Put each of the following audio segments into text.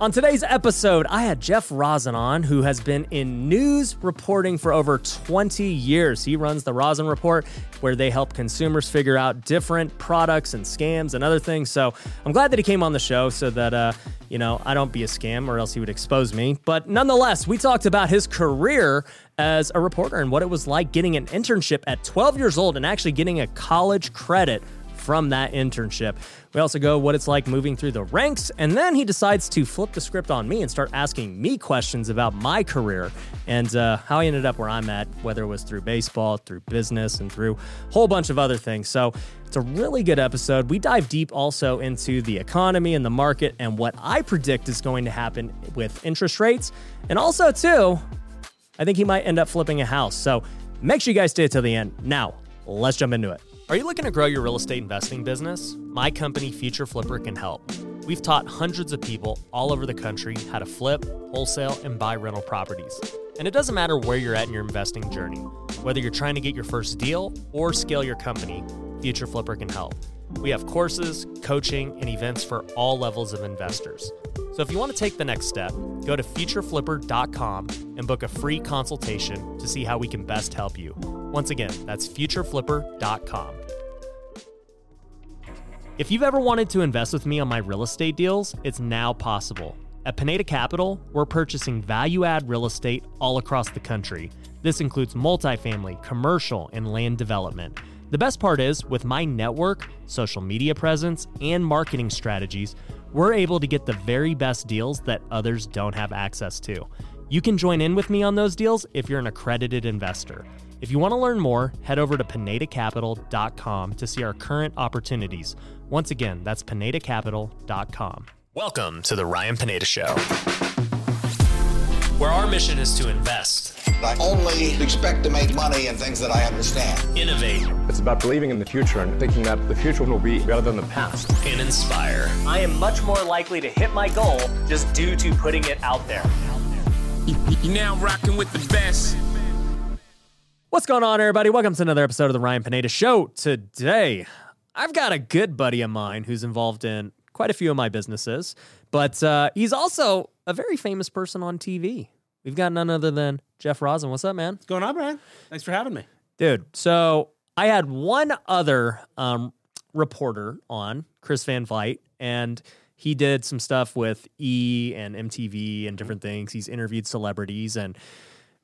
On today's episode, I had Jeff Rossen on, who has been in news reporting for over 20 years. He runs the Rossen Report, where they help consumers figure out different products and scams and other things. So I'm glad that he came on the show so that, uh, you know, I don't be a scam or else he would expose me. But nonetheless, we talked about his career as a reporter and what it was like getting an internship at 12 years old and actually getting a college credit from that internship. We also go what it's like moving through the ranks, and then he decides to flip the script on me and start asking me questions about my career and uh, how I ended up where I'm at, whether it was through baseball, through business, and through a whole bunch of other things. So it's a really good episode. We dive deep also into the economy and the market and what I predict is going to happen with interest rates. And also, too, I think he might end up flipping a house. So make sure you guys stay till the end. Now, let's jump into it. Are you looking to grow your real estate investing business? My company, Future Flipper, can help. We've taught hundreds of people all over the country how to flip, wholesale, and buy rental properties. And it doesn't matter where you're at in your investing journey, whether you're trying to get your first deal or scale your company, Future Flipper can help. We have courses, coaching, and events for all levels of investors. So if you want to take the next step, go to futureflipper.com and book a free consultation to see how we can best help you. Once again, that's futureflipper.com. If you've ever wanted to invest with me on my real estate deals, it's now possible. At Pineda Capital, we're purchasing value add real estate all across the country. This includes multifamily, commercial, and land development. The best part is, with my network, social media presence, and marketing strategies, we're able to get the very best deals that others don't have access to. You can join in with me on those deals if you're an accredited investor. If you want to learn more, head over to pinedacapital.com to see our current opportunities. Once again, that's pinedacapital.com. Welcome to the Ryan Pineda Show, where our mission is to invest, I only expect to make money in things that I understand. innovate, It's about believing in the future and thinking that the future will be better than the past. and inspire. I am much more likely to hit my goal just due to putting it out there. You now rocking with the best. What's going on, everybody? Welcome to another episode of the Ryan Pineda Show. Today, I've got a good buddy of mine who's involved in quite a few of my businesses, but uh, he's also a very famous person on TV. We've got none other than Jeff Rossen. What's up, man? What's going on, Ryan? Thanks for having me. Dude, so I had one other um, reporter on, Chris Van Vliet, and he did some stuff with E and MTV and different things. He's interviewed celebrities, and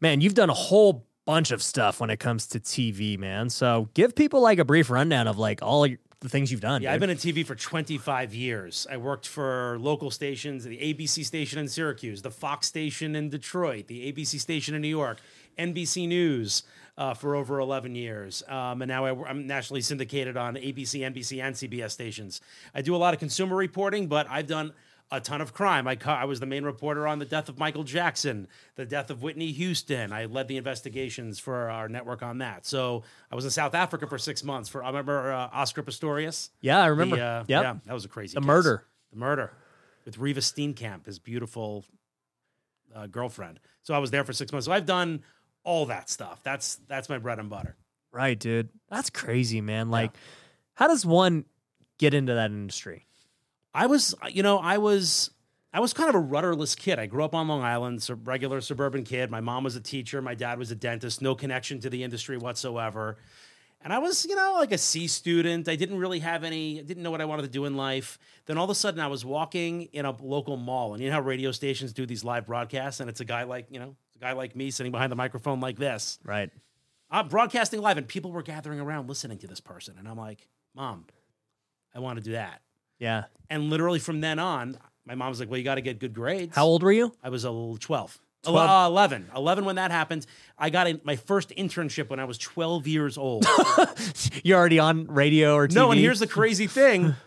man, you've done a whole bunch of stuff when it comes to TV, man. So give people like a brief rundown of like all your- the things you've done. Yeah, I've been in TV for 25 years. I worked for local stations, the ABC station in Syracuse, the Fox station in Detroit, the ABC station in New York, NBC News uh, for over 11 years. Um, and now I, am nationally syndicated on ABC, NBC, and CBS stations. I do a lot of consumer reporting, but I've done a ton of crime. I, I was the main reporter on the death of Michael Jackson, the death of Whitney Houston. I led the investigations for our network on that. So I was in South Africa for six months. For I remember uh, Oscar Pistorius. yeah, I remember. The, uh, Yep. Yeah, that was a crazy. The case. murder. The murder with Reeva Steenkamp, his beautiful uh, girlfriend. So I was there for six months. So I've done all that stuff. That's that's my bread and butter. Right, dude. That's crazy, man. Like, how does one get into that industry? I was, you know, I was. I was kind of a rudderless kid. I grew up on Long Island, so regular suburban kid. My mom was a teacher, my dad was a dentist, no connection to the industry whatsoever. And I was, you know, like a C student. I didn't really have any, I didn't know what I wanted to do in life. Then all of a sudden I was walking in a local mall. And you know how radio stations do these live broadcasts? And it's a guy like, you know, it's a guy like me sitting behind the microphone like this. Right. I'm broadcasting live, and people were gathering around listening to this person. And I'm like, Mom, I want to do that. Yeah. And literally from then on, my mom was like, Well, you got to get good grades. How old were you? I was a little 12. 12. Uh, 11. 11 when that happened. I got my first internship when I was 12 years old. You're already on radio or TV? no, and here's the crazy thing.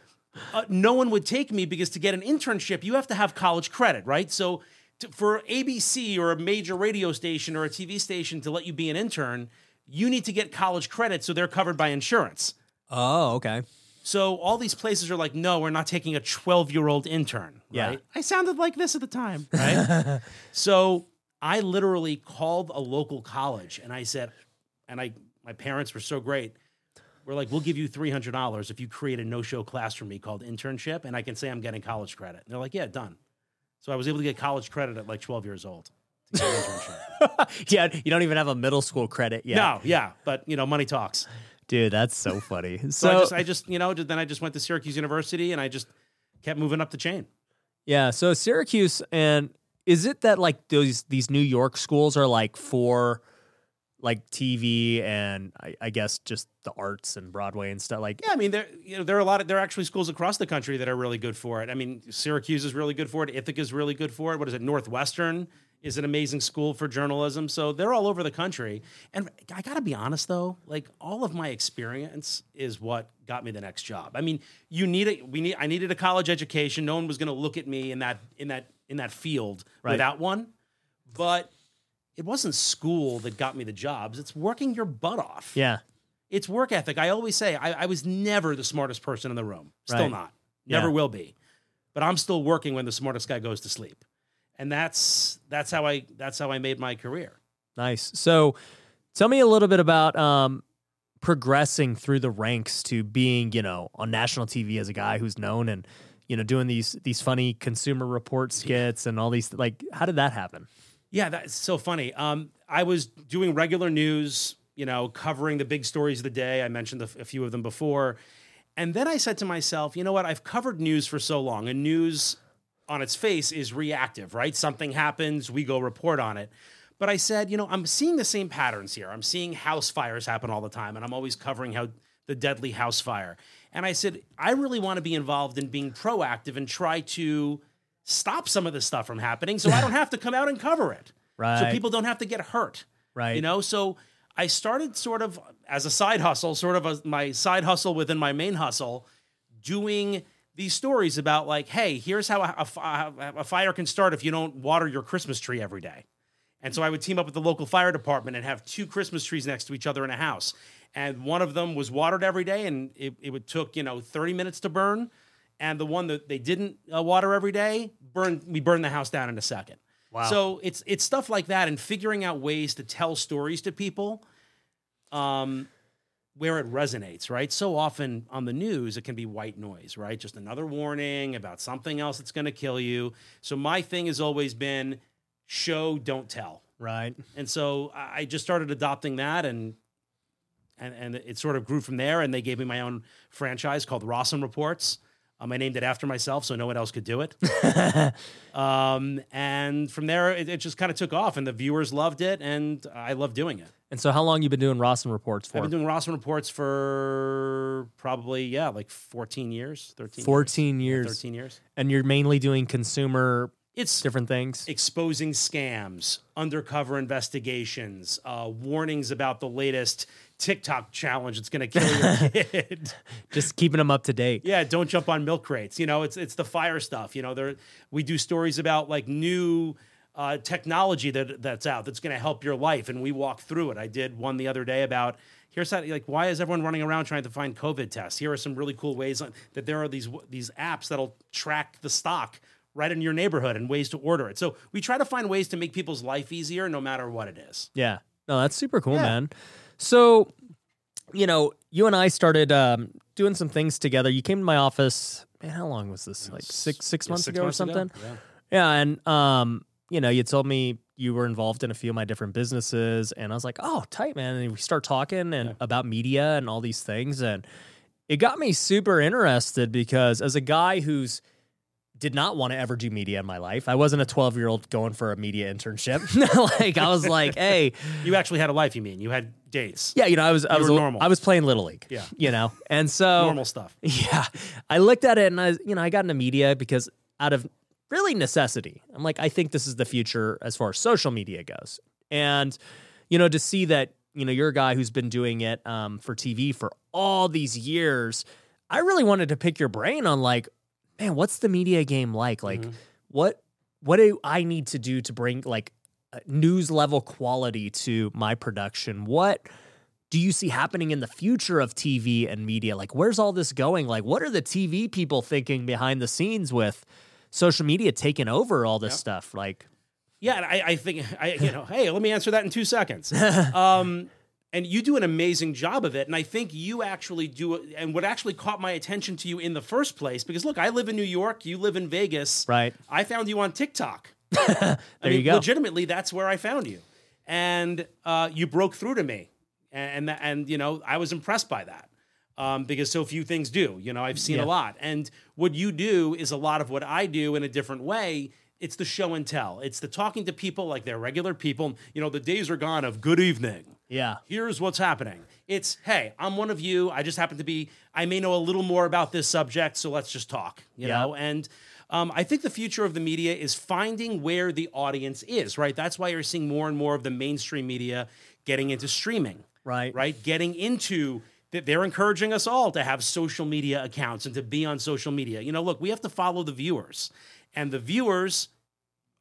Uh, no one would take me because to get an internship, you have to have college credit, right? So to, for ABC or a major radio station or a TV station to let you be an intern, you need to get college credit so they're covered by insurance. Oh, okay. So all these places are like, no, we're not taking a 12 year old intern. Yeah. Right? I sounded like this at the time. Right. so I literally called a local college and I said, and I, my parents were so great. We're like, we'll give you $300 if you create a no show class for me called internship. And I can say I'm getting college credit. And they're like, yeah, done. So I was able to get college credit at like 12 years old. to get internship. yeah, you don't even have a middle school credit yet. No, yeah, but you know, money talks. Dude, that's so funny. So, So, I just, I just, you know, then I just went to Syracuse University and I just kept moving up the chain. yeah, so Syracuse and is it that like those these New York schools are like for like TV and I, I guess just the arts and Broadway and stuff like Yeah, I mean, there, you know, there are a lot of there are actually schools across the country that are really good for it. I mean, Syracuse is really good for it. Ithaca is really good for it. What is it? Northwestern is an amazing school for journalism. So they're all over the country. And I got to be honest though, like all of my experience is what got me the next job. I mean, you need a we need I needed a college education. No one was going to look at me in that in that in that field Right. without one. But it wasn't school that got me the jobs. It's working your butt off Yeah. it's work ethic. I always say I, I was never the smartest person in the room. Still Right. not. Never Yeah. will be. But I'm still working when the smartest guy goes to sleep. And that's that's how I that's how I made my career. Nice. So tell me a little bit about um progressing through the ranks to being, you know, on national TV as a guy who's known and you know doing these these funny consumer report skits and all these like how did that happen? Yeah, that's so funny. Um, I was doing regular news, you know, covering the big stories of the day. I mentioned a, a few of them before. And then I said to myself, you know what? I've covered news for so long, and news on its face is reactive, right? Something happens, we go report on it. But I said, you know, I'm seeing the same patterns here. I'm seeing house fires happen all the time, and I'm always covering how the deadly house fire. And I said, I really want to be involved in being proactive and try to stop some of this stuff from happening so I don't have to come out and cover it. Right. So people don't have to get hurt. Right. You know, so I started sort of as a side hustle, sort of a, my side hustle within my main hustle, doing these stories about like, hey, here's how a, a a fire can start if you don't water your Christmas tree every day. And so I would team up with the local fire department and have two Christmas trees next to each other in a house. And one of them was watered every day, and it, it would took you know 30 minutes to burn. And the one that they didn't uh, water every day, burn we burned the house down in a second. Wow. So it's it's stuff like that, and figuring out ways to tell stories to people, um, where it resonates. Right. So often on the news, it can be white noise. Right. Just another warning about something else that's going to kill you. So my thing has always been show, don't tell. Right. And so I just started adopting that and and and it sort of grew from there. And they gave me my own franchise called Rossen Reports. Um, I named it after myself, so no one else could do it. um, and from there, it, it just kind of took off, and the viewers loved it, and I love doing it. And so how long you been doing Rossen reports for? I've been doing Rossen Reports for probably yeah, like fourteen years, thirteen, 14 years. years. Thirteen years. and you're mainly doing consumer It's different things. exposing scams, undercover investigations, uh, warnings about the latest TikTok challenge that's going to kill your kid. Just keeping them up to date. yeah, don't jump on milk crates. You know, it's it's the fire stuff. You know, there we do stories about like new uh, technology that that's out that's going to help your life, and we walk through it. I did one the other day about. Here's how, like, why is everyone running around trying to find COVID tests? Here are some really cool ways that there are these these apps that'll track the stock right in your neighborhood and ways to order it. So we try to find ways to make people's life easier, no matter what it is. Yeah. No, that's super cool, Yeah. man. So, you know, you and I started um, doing some things together. You came to my office. Man, how long was this? Like six six Yeah, months six ago months or ago. something. Yeah. Yeah, and um, you know, you told me you were involved in a few of my different businesses, and I was like, "Oh, tight, man!" And we start talking and about media and all these things, and it got me super interested because as a guy who's did not want to ever do media in my life, I wasn't a twelve year old going for a media internship. like I was like, "Hey, You actually had a life, you mean? You had dates? yeah, you know, I was I was normal. I was playing little league, Yeah. you know, and so Normal stuff. yeah. I looked at it and I, you know, I got into media because out of really necessity. I'm like, I think this is the future as far as social media goes. And, you know, to see that, you know, you're a guy who's been doing it um, for TV for all these years, I really wanted to pick your brain on like, man, what's the media game like? Like, what what do I need to do to bring like news level quality to my production? What do you see happening in the future of TV and media? Like, where's all this going? Like, what are the TV people thinking behind the scenes with social media taking over all this stuff? Like, Yeah, I, I think I, you know, hey, let me answer that in two seconds. um, and you do an amazing job of it. And I think you actually do. And what actually caught my attention to you in the first place, because look, I live in New York, you live in Vegas. Right. I found you on TikTok. there I mean, you go. legitimately, that's where I found you, and uh, you broke through to me, and and, and you know I was impressed by that um, because so few things do. You know, I've seen Yeah. a lot, and what you do is a lot of what I do in a different way. It's the show and tell. It's the talking to people like they're regular people. You know, the days are gone of good evening Yeah. here's what's happening. It's, hey, I'm one of you. I just happen to be, I may know a little more about this subject, so let's just talk, you Yeah. know? And um, I think the future of the media is finding where the audience is, right? That's why you're seeing more and more of the mainstream media getting into streaming, Right. right? Getting into they're encouraging us all to have social media accounts and to be on social media. You know, look, we have to follow the viewers, and the viewers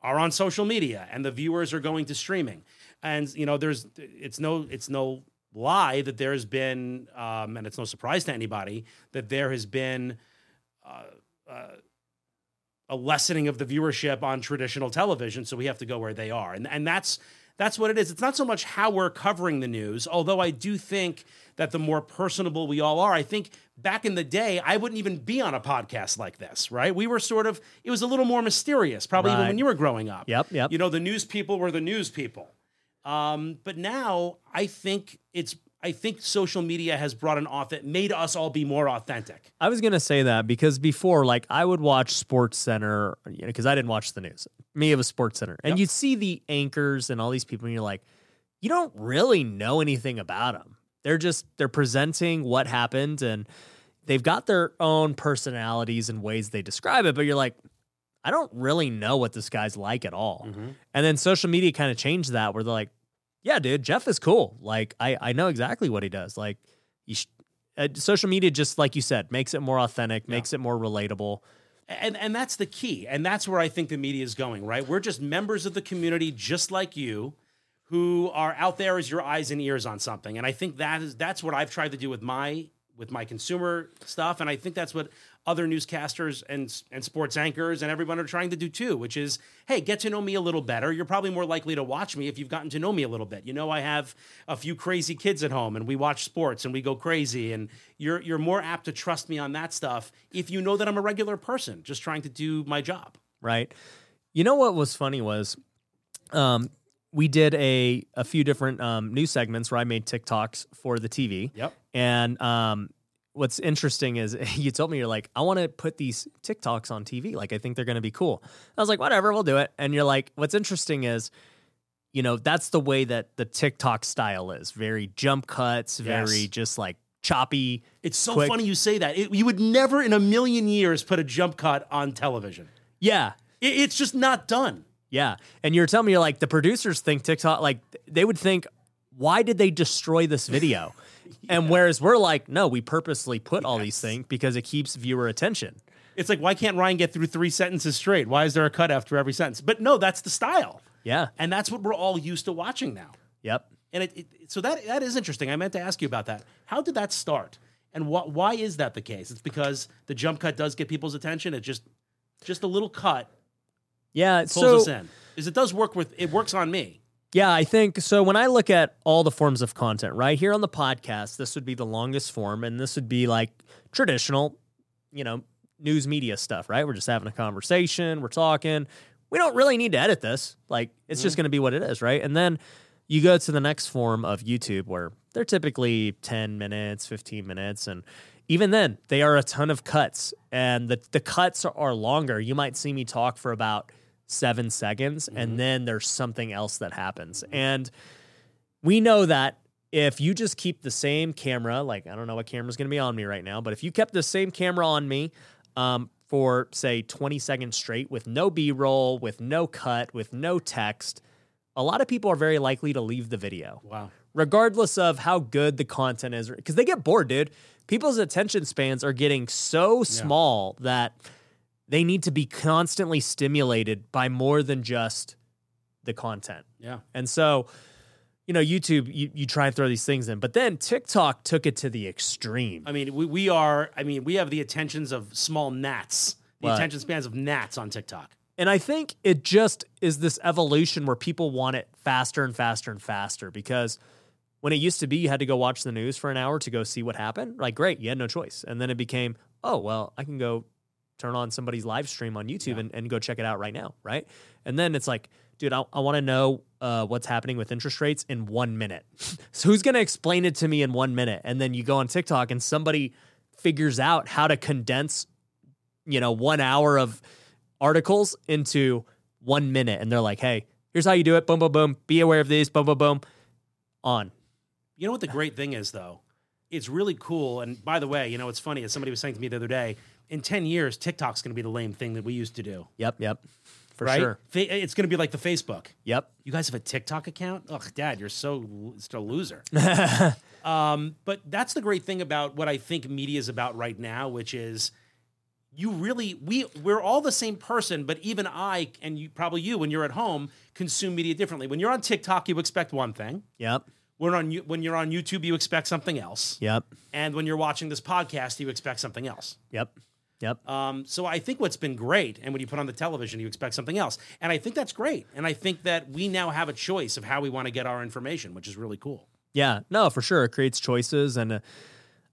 are on social media and the viewers are going to streaming. And you know there's it's no it's no lie that there's been um, and it's no surprise to anybody that there has been uh, uh, a lessening of the viewership on traditional television so we have to go where they are. And and that's that's what it is. It's not so much how we're covering the news although i do think that the more personable we all are i think back in the day i wouldn't even be on a podcast like this right we were sort of it was a little more mysterious probably even when you were growing up Yep, yep. you know the news people were the news people um, but now I think it's I think social media has brought an auth made us all be more authentic. I was gonna say that because before, like, I would watch Sports Center, you know, because I didn't watch the news. Me, it was Sports Center, and Yep. you'd see the anchors and all these people, and you're like, you don't really know anything about them. They're just they're presenting what happened, and they've got their own personalities and ways they describe it. But you're like, I don't really know what this guy's like at all. And then social media kind of changed that, where they're like, yeah, dude, Jeff is cool. Like, I I know exactly what he does. Like, you sh- uh, social media just like you said makes it more authentic makes it more relatable And and that's the key. And that's where I think the media is going, right? We're just members of the community just like you who are out there as your eyes and ears on something. And I think that is that's what I've tried to do with my with my consumer stuff and I think that's what other newscasters and and sports anchors and everyone are trying to do too, which is hey, get to know me a little better. You're probably more likely to watch me if you've gotten to know me a little bit. You know, I have a few crazy kids at home and we watch sports and we go crazy and you're you're more apt to trust me on that stuff if you know that I'm a regular person just trying to do my job. right you know what was funny was um we did a a few different um news segments where i made tiktoks for the tv Yep. and um what's interesting is you told me you're like i want to put these tiktoks on tv like i think they're going to be cool i was like whatever we'll do it and you're like what's interesting is you know that's the way that the tiktok style is very jump cuts Yes. very just like choppy It's so quick. funny you say that. It, you would never in a million years put a jump cut on television. yeah It, it's just not done. Yeah. And you're telling me you're like the producers think TikTok like they would think why did they destroy this video? And whereas we're like no, we purposely put all these things because it keeps viewer attention. It's like why can't Ryan get through three sentences straight? Why is there a cut after every sentence? But no, that's the style, Yeah. and that's what we're all used to watching now. Yep. And it, it so that that is interesting. I meant to ask you about that. How did that start? And wh- why is that the case? It's because the jump cut does get people's attention. It just just a little cut Yeah, pulls so us in. Is it does work with it works on me. Yeah, I think so. When I look at all the forms of content, right here on the podcast, this would be the longest form, and this would be like traditional, you know, news media stuff, right? We're just having a conversation, we're talking. We don't really need to edit this. Like, it's just mm-hmm. going to be what it is, right? And then you go to the next form of YouTube where they're typically 10 minutes, 15 minutes. And even then, they are a ton of cuts, and the, the cuts are longer. You might see me talk for about seven seconds, and then there's something else that happens. And we know that if you just keep the same camera, like I don't know what camera's going to be on me right now, but if you kept the same camera on me um, for say 20 seconds straight with no B roll, with no cut, with no text, a lot of people are very likely to leave the video Wow. regardless of how good the content is because they get bored dude people's attention spans are getting so small that they need to be constantly stimulated by more than just the content Yeah. and so you know youtube you, you try and throw these things in but then tiktok took it to the extreme I mean, we, we are, I mean, we have the attentions of small gnats, the Right. attention spans of gnats on TikTok. And I think it just is this evolution where people want it faster and faster and faster because when it used to be you had to go watch the news for an hour to go see what happened, like great, you had no choice. And then it became, oh, well, I can go turn on somebody's live stream on YouTube and, and go check it out right now, right? And then it's like, dude, I, I want to know uh, what's happening with interest rates in one minute. so who's going to explain it to me in one minute? And then you go on TikTok and somebody figures out how to condense, you know, one hour of articles into one minute. And they're like, hey, here's how you do it. Boom, boom, boom. Be aware of these. Boom, boom, boom. On. You know what the great thing is, though? It's really cool. And by the way, you know, it's funny, as somebody was saying to me the other day, in 10 years, TikTok's going to be the lame thing that we used to do. Yep, yep. For right? sure. Fa- It's going to be like the Facebook. Yep. You guys have a TikTok account? Ugh, Dad, you're so still a loser. um, but that's the great thing about what I think media is about right now, which is you really we we're all the same person, but even I and you probably you when you're at home consume media differently. When you're on TikTok, you expect one thing. Yep. When on when you're on YouTube, you expect something else. Yep. And when you're watching this podcast, you expect something else. Yep. Yep. Um, so I think what's been great, and when you put on the television, you expect something else, and I think that's great. And I think that we now have a choice of how we want to get our information, which is really cool. Yeah, no, for sure. It creates choices, and uh,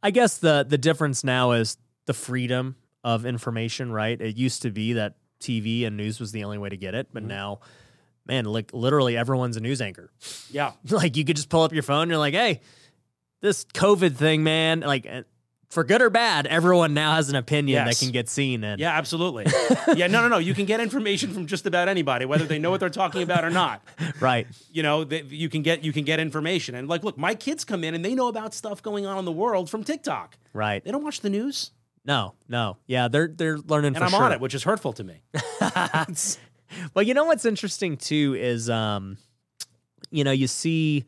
I guess the the difference now is the freedom of information. Right? It used to be that TV and news was the only way to get it, but now, man, like literally everyone's a news anchor. Yeah, like you could just pull up your phone. And you're like, hey, this COVID thing, man. Like for good or bad, everyone now has an opinion Yes. that can get seen. And yeah, absolutely. yeah, no, no, no. You can get information from just about anybody, whether they know what they're talking about or not. right. You know, they, you can get you can get information, and like, look, my kids come in and they know about stuff going on in the world from TikTok. Right. They don't watch the news, No, no. Yeah, they're they're learning and I'm sure. on it, which is hurtful to me. Well, you know what's interesting too is um you know, you see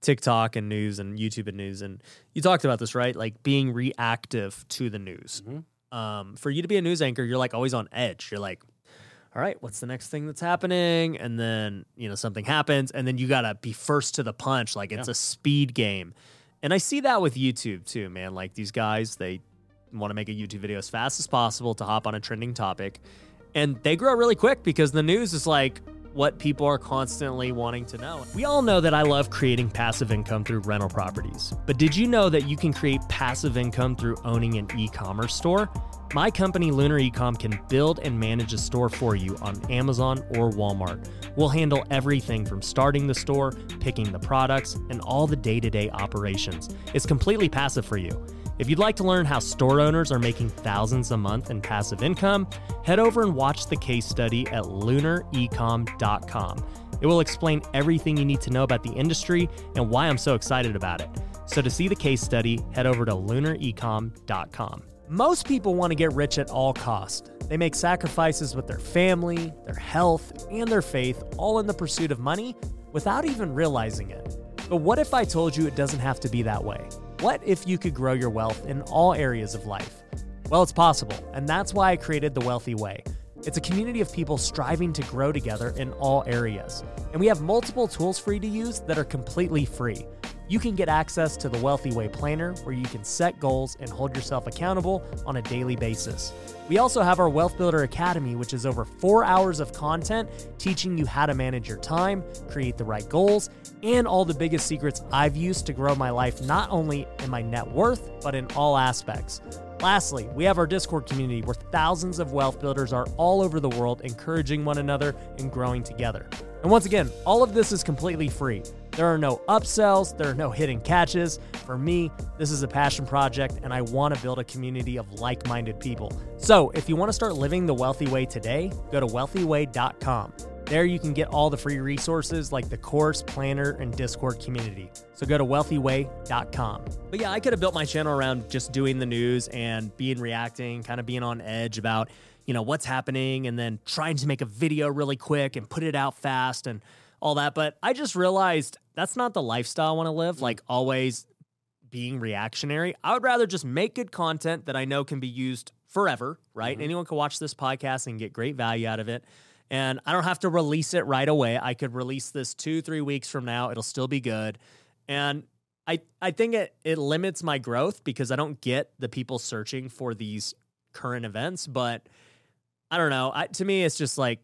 TikTok and news and YouTube and news and you talked about this, right? Like being reactive to the news. Um for you to be a news anchor, you're like always on edge. You're like all right, what's the next thing that's happening? And then, you know, something happens and then you got to be first to the punch like it's a speed game. And I see that with YouTube too, man. Like these guys, they want to make a YouTube video as fast as possible to hop on a trending topic. And they grow really quick because the news is like what people are constantly wanting to know. We all know that I love creating passive income through rental properties. But did you know that you can create passive income through owning an e commerce store? My company, Lunar Ecom, can build and manage a store for you on Amazon or Walmart. We'll handle everything from starting the store, picking the products, and all the day to day operations. It's completely passive for you. If you'd like to learn how store owners are making thousands a month in passive income, head over and watch the case study at lunarecom.com. It will explain everything you need to know about the industry and why I'm so excited about it. So to see the case study, head over to lunarecom.com. Most people want to get rich at all cost. They make sacrifices with their family, their health, and their faith all in the pursuit of money without even realizing it. But what if I told you it doesn't have to be that way? What if you could grow your wealth in all areas of life? Well, it's possible, and that's why I created The Wealthy Way. It's a community of people striving to grow together in all areas. And we have multiple tools for you to use that are completely free. You can get access to the Wealthy Way Planner, where you can set goals and hold yourself accountable on a daily basis. We also have our Wealth Builder Academy, which is over four hours of content teaching you how to manage your time, create the right goals, and all the biggest secrets I've used to grow my life not only in my net worth, but in all aspects. Lastly, we have our Discord community where thousands of wealth builders are all over the world encouraging one another and growing together. And once again, all of this is completely free. There are no upsells, there are no hidden catches. For me, this is a passion project and I want to build a community of like minded people. So if you want to start living the wealthy way today, go to wealthyway.com. There you can get all the free resources like the course, planner, and Discord community. So go to wealthyway.com. But yeah, I could have built my channel around just doing the news and being reacting, kind of being on edge about, you know, what's happening and then trying to make a video really quick and put it out fast and all that. But I just realized that's not the lifestyle I want to live, mm. like always being reactionary. I would rather just make good content that I know can be used forever, right? Mm-hmm. Anyone can watch this podcast and get great value out of it. And I don't have to release it right away. I could release this two, three weeks from now. It'll still be good. And I, I think it, it limits my growth because I don't get the people searching for these current events. But I don't know. I, to me, it's just like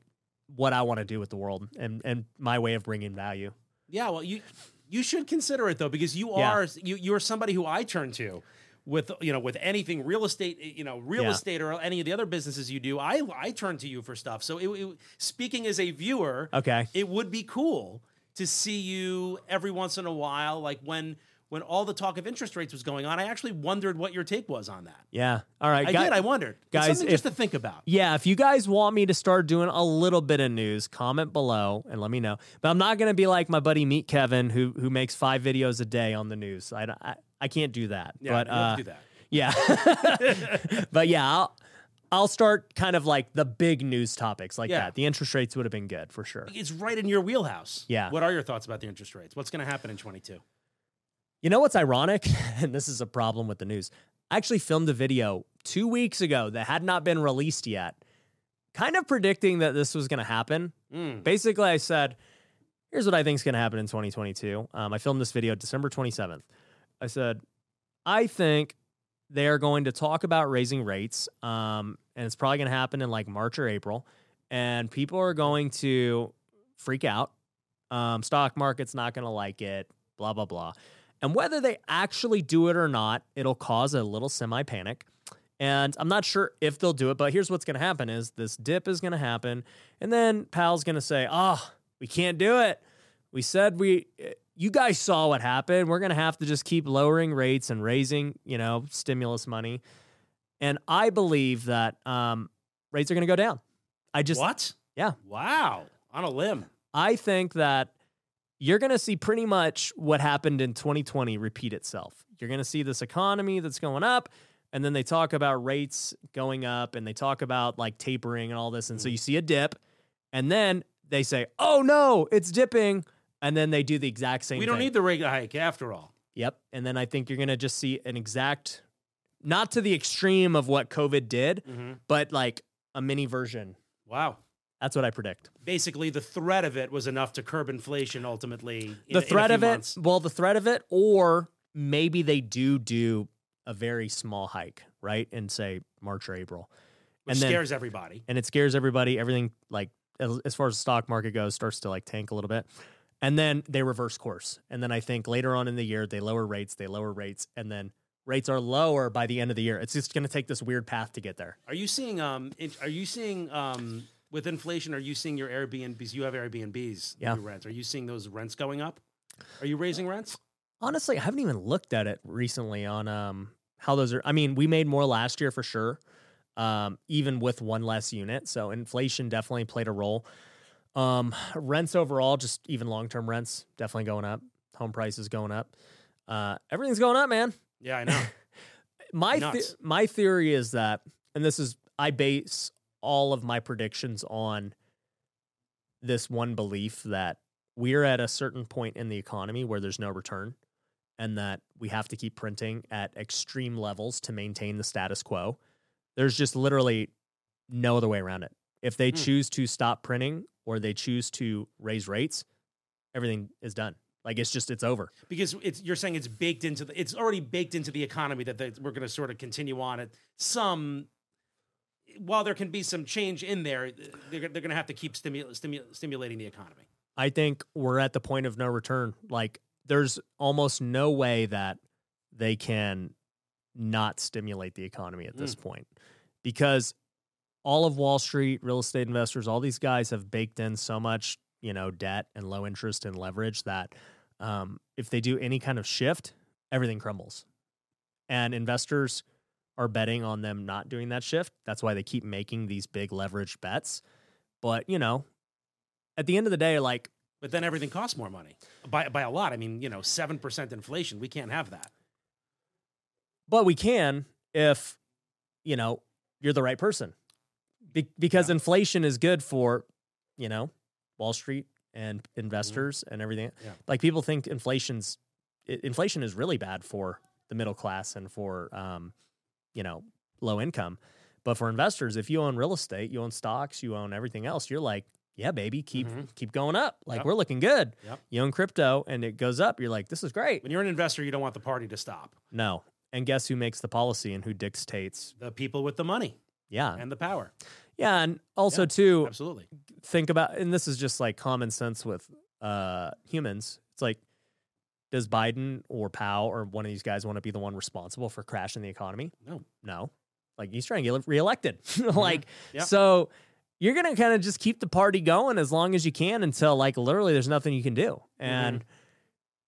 what I want to do with the world and, and my way of bringing value. Yeah, well, you You should consider it though, because you Yeah. are you you're somebody who I turn to with you know with anything real estate, you know, real Yeah. estate or any of the other businesses you do. I I turn to you for stuff. So it, it- speaking as a viewer, Okay. it would be cool to see you every once in a while, like when when all the talk of interest rates was going on. I actually wondered what your take was on that. Yeah. All right. I guy- did. I wondered, It's guys, something just to think about. Yeah, if you guys want me to start doing a little bit of news, comment below and let me know. But I'm not going to be like my buddy Meet Kevin, who who makes five videos a day on the news. I, I, I can't do that. Yeah, but uh, do that. Yeah, but yeah, I'll I'll start kind of like the big news topics like Yeah. that. The interest rates would have been good for sure. It's right in your wheelhouse. Yeah. What are your thoughts about the interest rates? What's going to happen in 22? You know what's ironic? And this is a problem with the news. I actually filmed a video two weeks ago that had not been released yet, kind of predicting that this was going to happen. Mm. Basically, I said, here's what I think is going to happen in 2022. Um, I filmed this video December 27th. I said, I think they are going to talk about raising rates, um, and it's probably going to happen in like March or April, and people are going to freak out. Um, stock market's not going to like it, blah, blah, blah. And whether they actually do it or not, it'll cause a little semi panic. And I'm not sure if they'll do it, but here's what's going to happen is this dip is going to happen. And then Powell's going to say, oh, we can't do it. We said we, you guys saw what happened. We're going to have to just keep lowering rates and raising, you know, stimulus money. And I believe that um, rates are going to go down. I just, what? yeah, Wow. On a limb. I think that you're going to see pretty much what happened in 2020 repeat itself. You're going to see this economy that's going up, and then they talk about rates going up, and they talk about like tapering and all this. And so you see a dip, and then they say, oh no, it's dipping. And then they do the exact same We don't thing. need the rate hike after all. Yep. And then I think you're going to just see an exact, not to the extreme of what COVID did, Mm-hmm. but like a mini version. Wow. That's what I predict. Basically, the threat of it was enough to curb inflation ultimately. in- the threat of it months. well the threat of it or maybe they do do a very small hike right in say march or april which and then- scares everybody. and it scares everybody everything like as as far as the stock market goes starts to like tank a little bit and then they reverse course and then i think later on in the year they lower rates they lower rates and then rates are lower by the end of the year it's just going to take this weird path to get there Are you seeing? Um, are you seeing? Um, with inflation, are you seeing your Airbnbs? You have Airbnbs. Yeah. Rents. Are you seeing those rents going up? Are you raising rents? honestly i haven't even looked at it recently on um how those are i mean we made more last year for sure um even with one less unit so inflation definitely played a role um rents overall just even long-term rents definitely going up home prices going up uh everything's going up man Yeah, I know. my the- my theory is that and this is i base all of my predictions on this one belief that we're at a certain point in the economy where there's no return and that we have to keep printing at extreme levels to maintain the status quo there's just literally no other way around it. If they Hmm. choose to stop printing or they choose to raise rates everything is done. Like it's just it's over. Because it's you're saying it's baked into the it's already baked into the economy that they, we're going to sort of continue on at some while there can be some change in there they're, they're going to have to keep stimu- stimu- stimulating the economy I think we're at the point of no return. Like there's almost no way that they can not stimulate the economy at this point because all of Wall Street, real estate investors, all these guys have baked in so much, you know, debt and low interest and leverage that um, if they do any kind of shift, everything crumbles. And investors are betting on them not doing that shift. That's why they keep making these big leverage bets. But, you know, at the end of the day, like but then everything costs more money by, by a lot i mean you know 7% inflation we can't have that But we can if, you know, you're the right person. Be- because inflation is good for, you know, Wall Street and investors and everything. Mm-hmm. Yeah. Like people think inflation's inflation is really bad for the middle class and for um, you know, low income. But for investors, if you own real estate, you own stocks, you own everything else, you're like, yeah, baby, keep keep going up. Like Yep. we're looking good. Yep. You own crypto and it goes up, you're like, this is great. when you're an investor you don't want the party to stop No. And guess who makes the policy and who dictates? the people with the money Yeah. and the power Yeah, and also Yeah, too absolutely think about and this is just like common sense with uh humans. It's like Does Biden or Powell or one of these guys want to be the one responsible for crashing the economy? No. No. Like he's trying to get reelected. Mm-hmm. like Yep. so you're gonna kind of just keep the party going as long as you can until like literally there's nothing you can do. Mm-hmm. And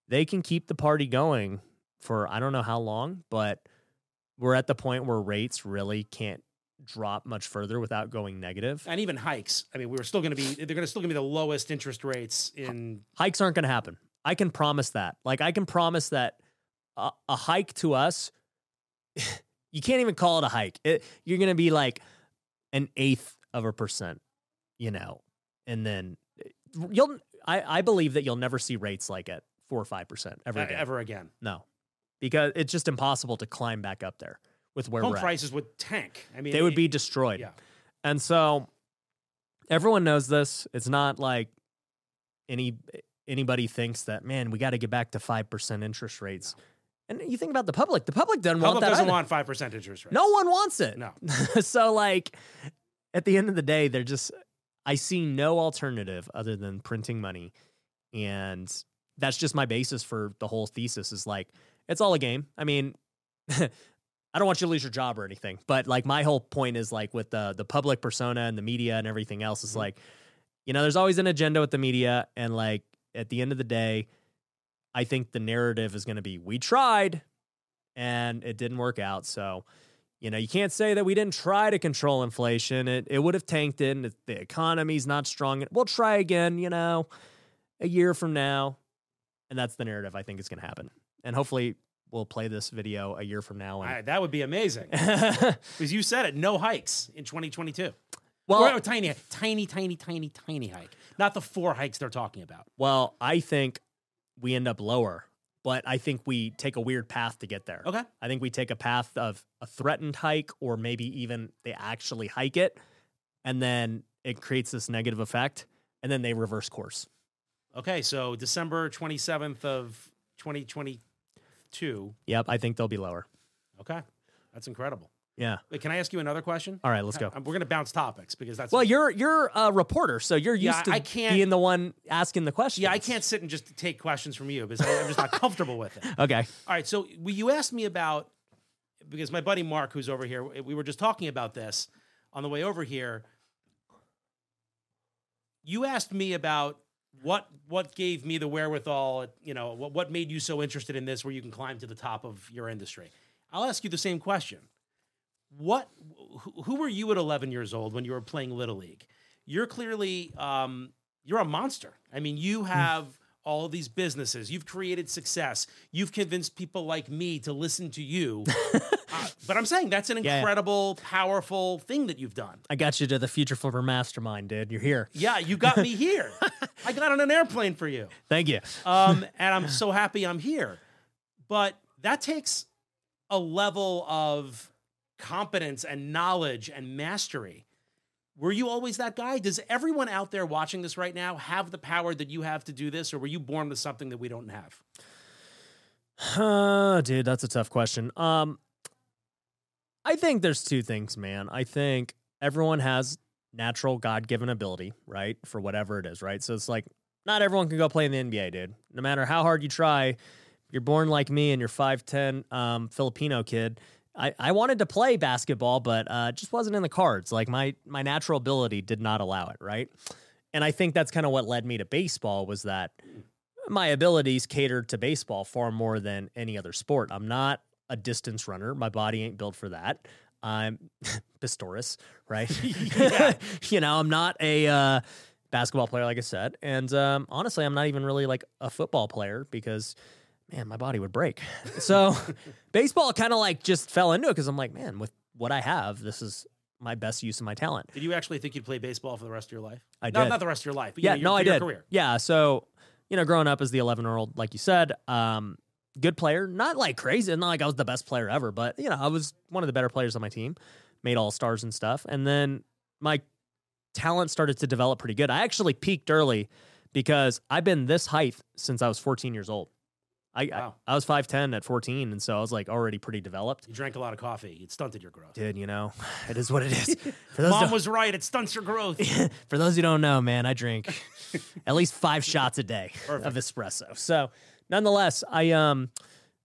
they can keep the party going for I don't know how long, but we're at the point where rates really can't drop much further without going negative. And even hikes. I mean, we were still going to be. They're going to still going to be the lowest interest rates in. hikes aren't going to happen. I can promise that. Like I can promise that a, a hike to us, you can't even call it a hike. It, you're going to be like an eighth of a percent, you know, and then eh, you'll. I, I believe that you'll never see rates like at four or five percent ever uh, again. ever again. No, because it's just impossible to climb back up there with where Home we're at. prices would tank. I mean, They would be destroyed. Yeah. And so everyone knows this. It's not like any anybody thinks that man, we got to get back to five percent interest rates. And you think about the public. The public doesn't want Public that. doesn't either. want five percent interest rates. no one wants it. No. so like at the end of the day, they're just I see no alternative other than printing money. And that's just my basis for the whole thesis is like it's all a game. I mean, I don't want you to lose your job or anything, but like my whole point is like with the the public persona and the media and everything else is Mhm. like, you know, there's always an agenda with the media, and like at the end of the day, I think the narrative is going to be we tried, and it didn't work out. So, you know, you can't say that we didn't try to control inflation. It it would have tanked it, and the economy's not strong. We'll try again. You know, a year from now, and that's the narrative I think is going to happen. And hopefully, we'll play this video a year from now. And that would be amazing because you said it. No hikes in 2022. Well, or, or tiny, tiny, tiny, tiny, tiny hike. Not the four hikes they're talking about. well, I think we end up lower, but I think we take a weird path to get there. Okay. I think we take a path of a threatened hike, or maybe even they actually hike it, and then it creates this negative effect, and then they reverse course. Okay. So December 27th of 2022. Yep, I think they'll be lower. Okay. That's incredible. Yeah. Wait, can I ask you another question? All right, let's go. Uh, We're going to bounce topics because that's Well, you're you're a reporter, so you're Yeah, used to I can't- being the one asking the questions. yeah. I can't sit and just take questions from you because I, I'm just not comfortable with it. Okay. All right. So you asked me about because my buddy Mark, who's over here, we were just talking about this on the way over here. You asked me about what what gave me the wherewithal. You know, what what made you so interested in this, where you can climb to the top of your industry. I'll ask you the same question. What who, were you at 11 years old when you were playing little league? You're clearly um, you're a monster. I mean, you have all of these businesses. You've created success. You've convinced people like me to listen to you. Uh, but I'm saying that's an Yeah, yeah. incredible, powerful thing that you've done. I got you to the Future Flipper Mastermind, dude. You're here. Yeah, you got me here. I got on an airplane for you. Thank you. Um, and I'm so happy I'm here. But that takes a level of competence and knowledge and mastery. Were you always that guy? Does everyone out there watching this right now have the power that you have to do this, or were you born with something that we don't have? Uh, dude, that's a tough question. Um, I think there's two things, man. I think everyone has natural God given ability, right? For whatever it is, right? So it's like not everyone can go play in the NBA, dude. No matter how hard you try, you're born like me and you're 5'10 um, Filipino kid. I, I wanted to play basketball, but uh, just wasn't in the cards. Like my my natural ability did not allow it, right? And I think that's kind of what led me to baseball was that my abilities catered to baseball far more than any other sport. I'm not a distance runner. My body ain't built for that. I'm Pistorius, right? you know, I'm not a uh, basketball player, like I said. And um, honestly, I'm not even really like a football player because, man, my body would break. So baseball kind of like just fell into it because I'm like, man, with what I have, this is my best use of my talent. Did you actually think you'd play baseball for the rest of your life? I No, did. not the rest of your life. But yeah, you know, no, I your did. Career. Yeah, so you know, growing up as the 11 year old, like you said, um, good player, not like crazy, not like I was the best player ever, but you know, I was one of the better players on my team, made all stars and stuff, and then my talent started to develop pretty good. I actually peaked early because I've been this height since I was 14 years old. I Wow. I, I was 5'10 at 14, and so I was like already pretty developed. You drank a lot of coffee. It stunted your growth. Dude, you know, it is what it is. Mom was right. It stunts your growth. for those who don't know, man, I drink at least five shots a day Perfect. of espresso. So, nonetheless, I um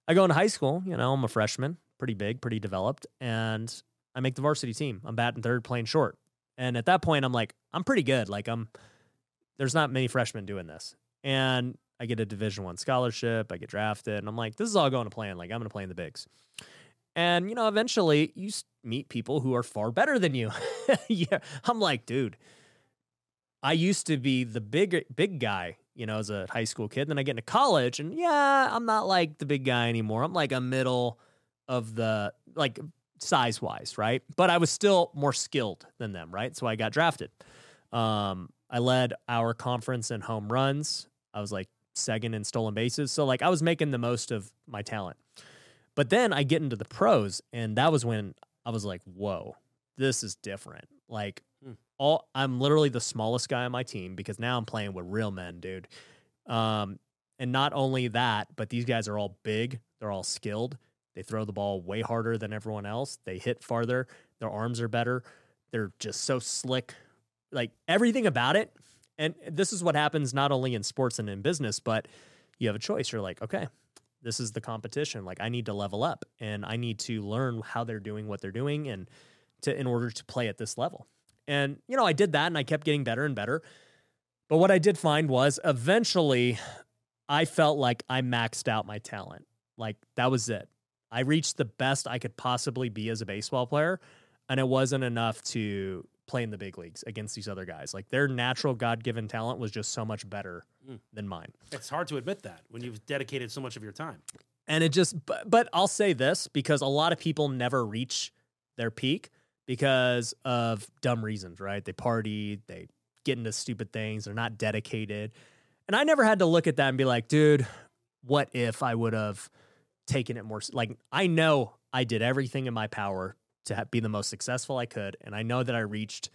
I go into high school, you know, I'm a freshman, pretty big, pretty developed, and I make the varsity team. I'm batting third, playing short. And at that point, I'm like, I'm pretty good. Like I'm there's not many freshmen doing this. And I get a division one scholarship, I get drafted, and I'm like, this is all going to plan. Like I'm gonna play in the bigs. And you know, eventually you meet people who are far better than you. yeah. I'm like, dude, I used to be the big big guy, you know, as a high school kid. Then I get into college, and yeah, I'm not like the big guy anymore. I'm like a middle of the like size wise, right? But I was still more skilled than them, right? So I got drafted. Um, I led our conference in home runs. I was like second in stolen bases. So like I was making the most of my talent. But then I get into the pros, and that was when I was like, whoa, this is different. Like all I'm literally the smallest guy on my team because now I'm playing with real men, dude. Um, and not only that, but these guys are all big, they're all skilled. They throw the ball way harder than everyone else. They hit farther. Their arms are better. They're just so slick. Like everything about it. And this is what happens not only in sports and in business, but you have a choice. You're like, okay, this is the competition. Like I need to level up and I need to learn how they're doing what they're doing and to in order to play at this level. And you know, I did that and I kept getting better and better. But what I did find was eventually I felt like I maxed out my talent. Like that was it. I reached the best I could possibly be as a baseball player, and it wasn't enough to play in the big leagues against these other guys. Like their natural God given talent was just so much better mm. than mine. It's hard to admit that when you've dedicated so much of your time. And it just, but, but I'll say this because a lot of people never reach their peak because of dumb reasons, right? They party, they get into stupid things, they're not dedicated. And I never had to look at that and be like, dude, what if I would have taken it more? Like, I know I did everything in my power to be the most successful I could. And I know that I reached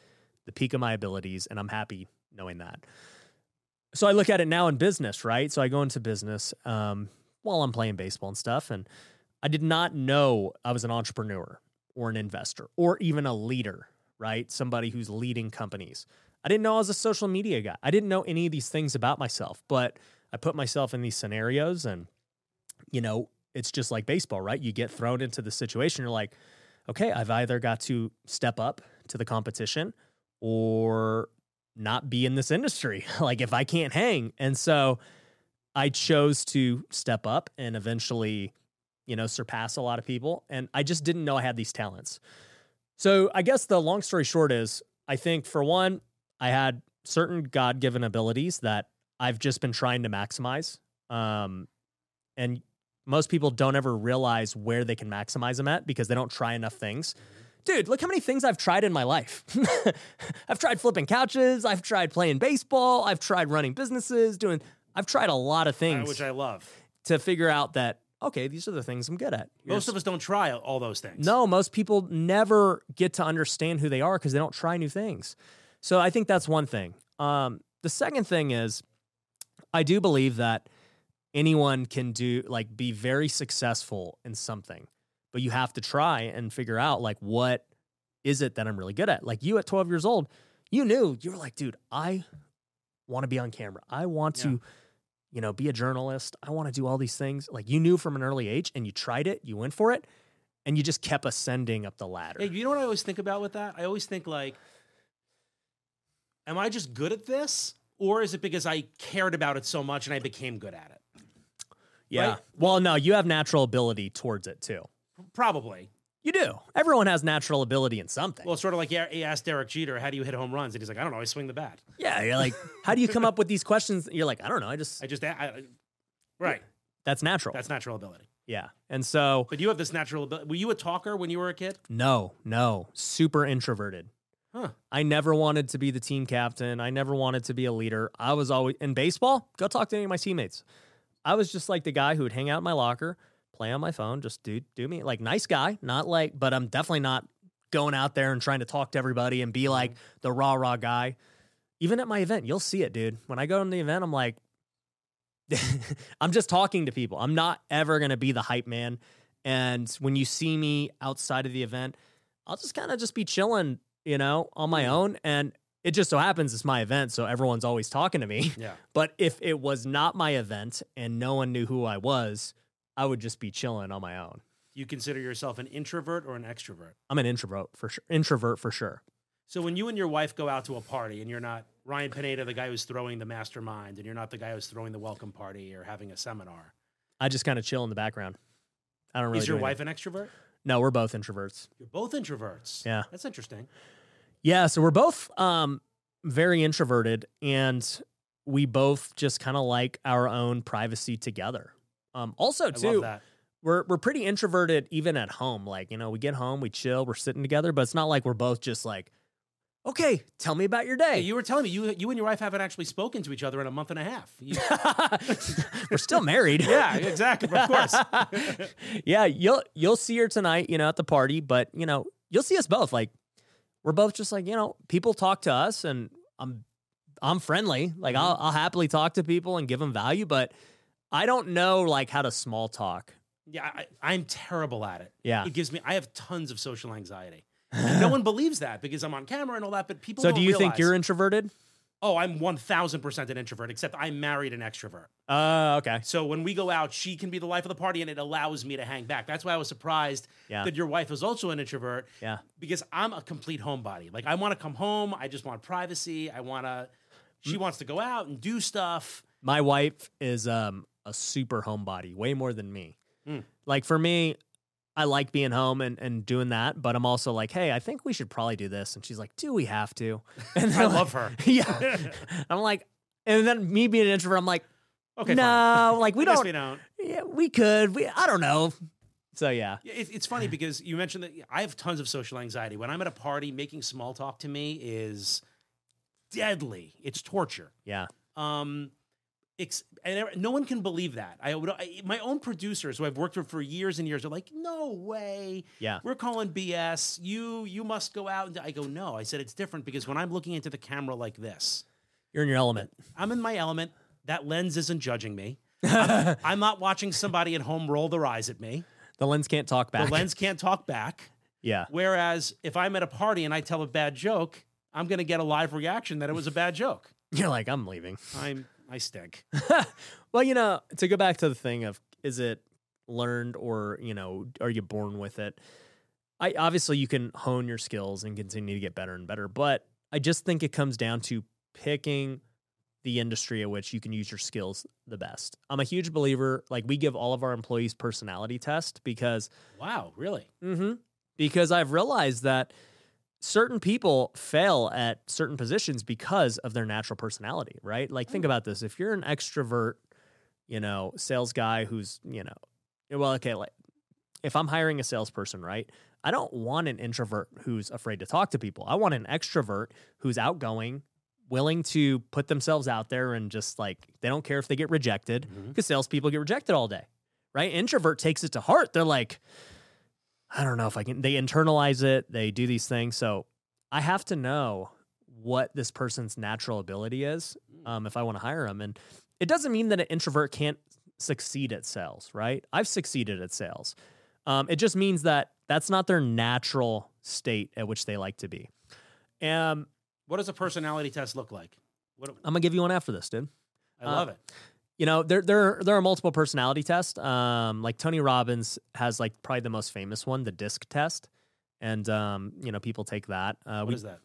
the peak of my abilities, and I'm happy knowing that. So I look at it now in business, right? So I go into business um, while I'm playing baseball and stuff. And I did not know I was an entrepreneur or an investor or even a leader, right? Somebody who's leading companies. I didn't know I was a social media guy. I didn't know any of these things about myself, but I put myself in these scenarios and, you know, it's just like baseball, right? You get thrown into the situation. You're like, okay, I've either got to step up to the competition or not be in this industry. like if I can't hang. And so I chose to step up and eventually, you know, surpass a lot of people. And I just didn't know I had these talents. So I guess the long story short is I think for one, I had certain God given abilities that I've just been trying to maximize. Um, and most people don't ever realize where they can maximize them at because they don't try enough things. Dude, look how many things I've tried in my life. I've tried flipping couches. I've tried playing baseball. I've tried running businesses, doing, I've tried a lot of uh, things which I love. to figure out that, okay, these are the things I'm good at. Most of us don't try all those things. No, most people never get to understand who they are because they don't try new things. So I think that's one thing. Um, the second thing is, I do believe that anyone can do like be very successful in something, but you have to try and figure out like what is it that I'm really good at. Like you at 12 years old, you knew you were like, dude, I want to be on camera. I want to, you know, be a journalist. I want to do all these things. Like you knew from an early age and you tried it, you went for it, and you just kept ascending up the ladder. Hey, you know what I always think about with that? I always think like, am I just good at this, or is it because I cared about it so much and I became good at it? Yeah. right? Well, no, you have natural ability towards it too. Probably. You do. Everyone has natural ability in something. Well, it's sort of like yeah, he asked Derek Jeter, "How do you hit home runs?" And he's like, "I don't know. I swing the bat. yeah, you're like, how do you come up with these questions? You're like, I don't know. I just I just, I, I, right. that's natural. That's natural ability. yeah. And so, But you have this natural ability. Were you a talker when you were a kid? no, no, super introverted. Huh. I never wanted to be the team captain. I never wanted to be a leader. I was always in baseball. Go talk to any of my teammates. I was just like the guy who would hang out in my locker, play on my phone, just do do me like nice guy, not like, but I'm definitely not going out there and trying to talk to everybody and be mm-hmm. like the rah rah guy. Even at my event, you'll see it, dude. When I go to the event, I'm like, I'm just talking to people. I'm not ever gonna be the hype man. And when you see me outside of the event, I'll just kind of just be chilling, you know, on my mm. own. And it just so happens it's my event, so everyone's always talking to me. Yeah. But if it was not my event and no one knew who I was, I would just be chilling on my own. You consider yourself an introvert or an extrovert? I'm an introvert for sure. Introvert for sure. So when you and your wife go out to a party and you're not Ryan Pineda, the guy who's throwing the mastermind, and you're not the guy who's throwing the welcome party or having a seminar, I just kind of chill in the background. I don't really. is your do wife anything. an extrovert? No, we're both introverts. You're both introverts. Yeah. That's interesting. Yeah, so we're both um very introverted and we both just kind of like our own privacy together. Um also too we're we're pretty introverted even at home. Like, you know, we get home, we chill, we're sitting together, but it's not like we're both just like, "Okay, tell me about your day." Hey, you were telling me you you and your wife haven't actually spoken to each other in a month and a half. You- we're still married. yeah, exactly. Of course. yeah, you'll you'll see her tonight, you know, at the party, but you know, you'll see us both. Like we're both just like, you know, people talk to us and I'm I'm friendly. Like mm-hmm. I'll I'll happily talk to people and give them value, but I don't know like how to small talk. Yeah, I, I'm terrible at it. Yeah. it gives me. I have tons of social anxiety. No one believes that because I'm on camera and all that. But people. So do you think you're introverted? Oh, I'm 1,000 percent an introvert. Except I'm married an extrovert. Uh okay. So when we go out, she can be the life of the party, and it allows me to hang back. That's why I was surprised Yeah. that your wife is also an introvert. Yeah. because I'm a complete homebody. Like I want to come home. I just want privacy. I want to. She Mm. wants to go out and do stuff. My wife is um a super homebody, way more than me. Mm. Like for me, I like being home and, and doing that, but I'm also like, hey, I think we should probably do this. And she's like, do we have to? And I then, love her. yeah. I'm like, and then me being an introvert, I'm like, Okay, no, fine. like we don't, we don't. yeah, we could, we, I don't know. So yeah, Yeah, It, it's funny because you mentioned that I have tons of social anxiety. When I'm at a party, making small talk to me is deadly. It's torture. yeah, Um, ex- and no one can believe that. I would, I, my own producers who I've worked with for years and years are like, "No way, yeah, we're calling BS. You, you must go out." And I go, "No." I said it's different because when I'm looking into the camera like this, you're in your element. I'm in my element. That lens isn't judging me. I'm, I'm not watching somebody at home roll their eyes at me. The lens can't talk back. The lens can't talk back. yeah, Whereas if I'm at a party and I tell a bad joke, I'm going to get a live reaction that it was a bad joke. you're like, I'm leaving. I'm I stink. well, you know, to go back to the thing of is it learned or, you know, are you born with it? I obviously you can hone your skills and continue to get better and better, but I just think it comes down to picking the industry at which you can use your skills the best. I'm a huge believer like we give all of our employees personality test because Wow, really? Mm-hmm. Because I've realized that certain people fail at certain positions because of their natural personality, right? Like, think mm. about this. If you're an extrovert, you know, sales guy who's, you know, well, okay, like if I'm hiring a salesperson, right? I don't want an introvert who's afraid to talk to people. I want an extrovert who's outgoing, willing to put themselves out there and just like they don't care if they get rejected mm-hmm. because salespeople get rejected all day, right? Introvert takes it to heart. They're like, I don't know if I can. They internalize it. They do these things. So I have to know what this person's natural ability is um, if I want to hire them. And it doesn't mean that an introvert can't succeed at sales, right? I've succeeded at sales. Um, it just means that that's not their natural state at which they like to be. Um, What does a personality test look like? What I'm gonna give you one after this, dude. I love it. You know there there there are multiple personality tests um like tony robbins has like probably the most famous one the disc test and um you know people take that uh What we- is that?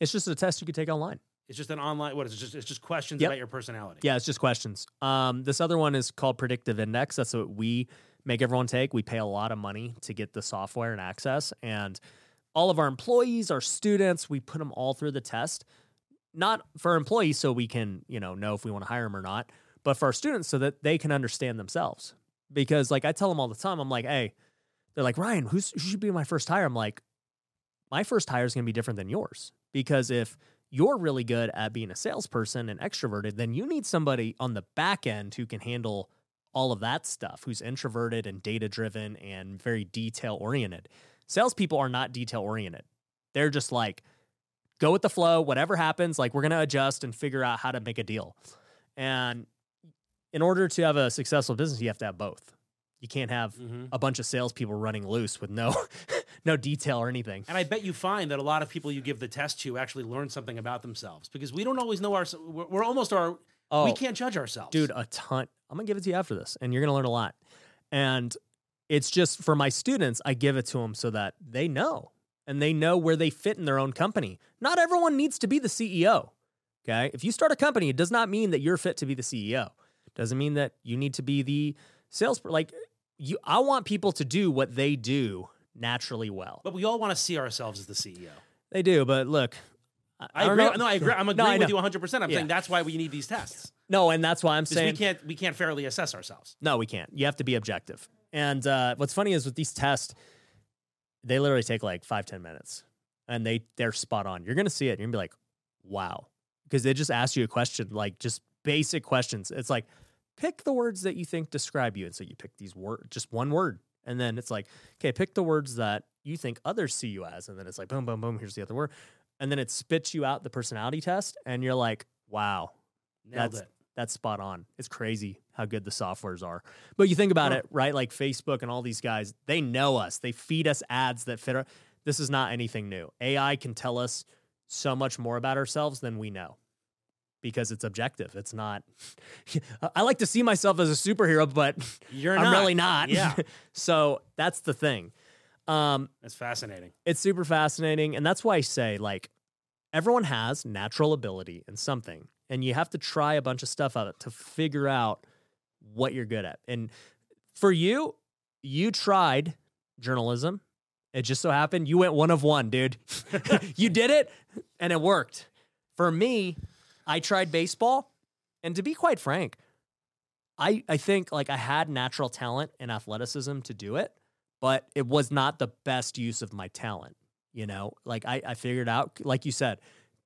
it's just a test you could take online It's just an online. What is it? Just it's just questions Yep. about your personality. yeah it's just questions um this other one is called predictive index that's what we make everyone take we pay a lot of money to get the software and access and all of our employees our students we put them all through the test not for employees so we can you know know if we want to hire them or not but for our students so that they can understand themselves. Because like i tell them all the time i'm like hey they're like ryan who should be my first hire? I'm like my first hire is going to be different than yours. Because if you're really good at being a salesperson and extroverted then you need somebody on the back end who can handle all of that stuff who's introverted and data driven and very detail oriented salespeople are not detail oriented they're just like go with the flow. Whatever happens like we're going to adjust and figure out how to make a deal. And in order to have a successful business you have to have both you can't have Mhm. a bunch of salespeople running loose with no no detail or anything. And I bet you find that a lot of people you give the test to actually learn something about themselves because we don't always know our. We're, we're almost our. we Oh. can't judge ourselves, dude a ton i'm gonna give it to you after this and you're gonna learn a lot and it's just for my students i give it to them so that they know and they know where they fit in their own company not everyone needs to be the ceo okay if you start a company it does not mean that you're fit to be the ceo doesn't mean that you need to be the sales like you i want people to do what they do naturally well But we all want to see ourselves as the CEO. they do but look I, don't agree. know. No, I agree. I'm agreeing I with you 100. percent I'm Yeah. saying that's why we need these tests no and that's why i'm saying we can't we can't fairly assess ourselves. No, we can't. You have to be objective. And uh, what's funny is with these tests, they literally take like five, ten minutes and they they're spot on. You're gonna see it you're gonna be like, wow. Because they just ask you a question, like just basic questions. It's like, pick the words that you think describe you. And so you pick these words, just one word. And then it's like, okay, pick the words that you think others see you as. And then it's like, boom, boom, boom, here's the other word. And then it spits you out the personality test, and you're like, wow, Nailed that's it. that's spot on. It's crazy how good the softwares are. But you think about it, right? Like Facebook and all these guys, they know us. They feed us ads that fit our this is not anything new. AI can tell us so much more about ourselves than we know. Because it's objective. It's not I like to see myself as a superhero, but You're I'm not. really not. Yeah. so that's the thing. Um, That's fascinating. it's super fascinating and that's why i say like everyone has natural ability in something and you have to try a bunch of stuff out to figure out what you're good at and for you you tried journalism it just so happened you went one of one dude you did it and it worked for me i tried baseball and to be quite frank i i think like i had natural talent and athleticism to do it but it was not the best use of my talent. You know, like I, I figured out, like you said,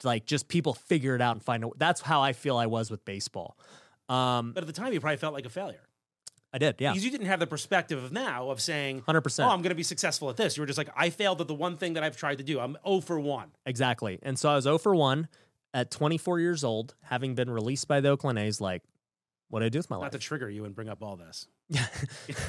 like just people figure it out and find out. That's how I feel I was with baseball. Um, But at the time, you probably felt like a failure I did, yeah, because you didn't have the perspective of now of saying, 100%. "Oh, I'm going to be successful at this." You were just like, "I failed at the one thing that I've tried to do. I'm 0 for one." exactly. And so I was 0 for one at 24 years old, having been released by the Oakland A's. Like, what do I do with my Not life? Not to trigger you and bring up all this.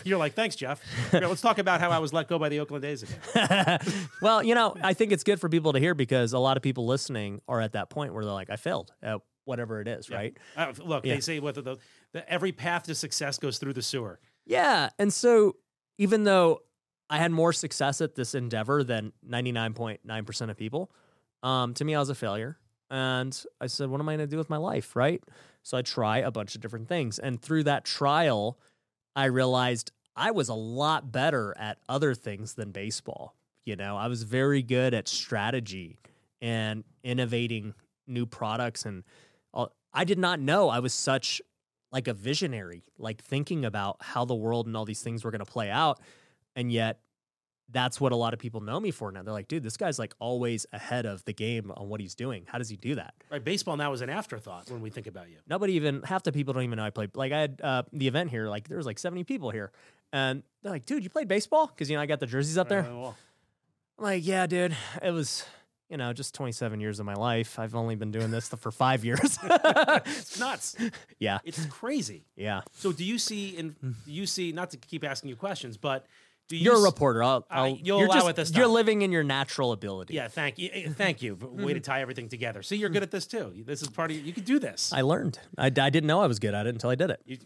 You're like, "Thanks, Jeff." Here, let's talk about how I was let go by the Oakland A's again. well, you know, I think it's good for people to hear because a lot of people listening are at that point where they're like, I failed at whatever it is, right? Uh, look, Yeah. they say what the, the, the every path to success goes through the sewer. Yeah. And so even though I had more success at this endeavor than 99.9% of people, um, to me, I was a failure. And I said, what am I going to do with my life? Right. So I try a bunch of different things. And through that trial, I realized I was a lot better at other things than baseball. You know, I was very good at strategy and innovating new products. And all, I did not know I was such like a visionary, like thinking about how the world and all these things were going to play out. And yet, that's what a lot of people know me for now. They're like, dude, this guy's like always ahead of the game on what he's doing. How does he do that? Right? Baseball now is an afterthought when we think about you. Nobody even, half the people don't even know I played. Like, I had uh, the event here, like, there was like 70 people here. And they're like, dude, you played baseball? Because, you know, I got the jerseys up there. I'm like, yeah, dude, it was, you know, just 27 years of my life. I've only been doing this for five years. it's nuts. yeah. It's crazy. Yeah. So, do you see? In do you see? Not to keep asking you questions, but do you? You're a reporter. I'll, Uh, I'll you'll you're allow just, it this You're living in your natural ability. Yeah, thank you. eh, Thank you. Way to tie everything together. See, you're good at this too. This is part of you. You can do this. I learned. I, I didn't know I was good at it until I did it. You,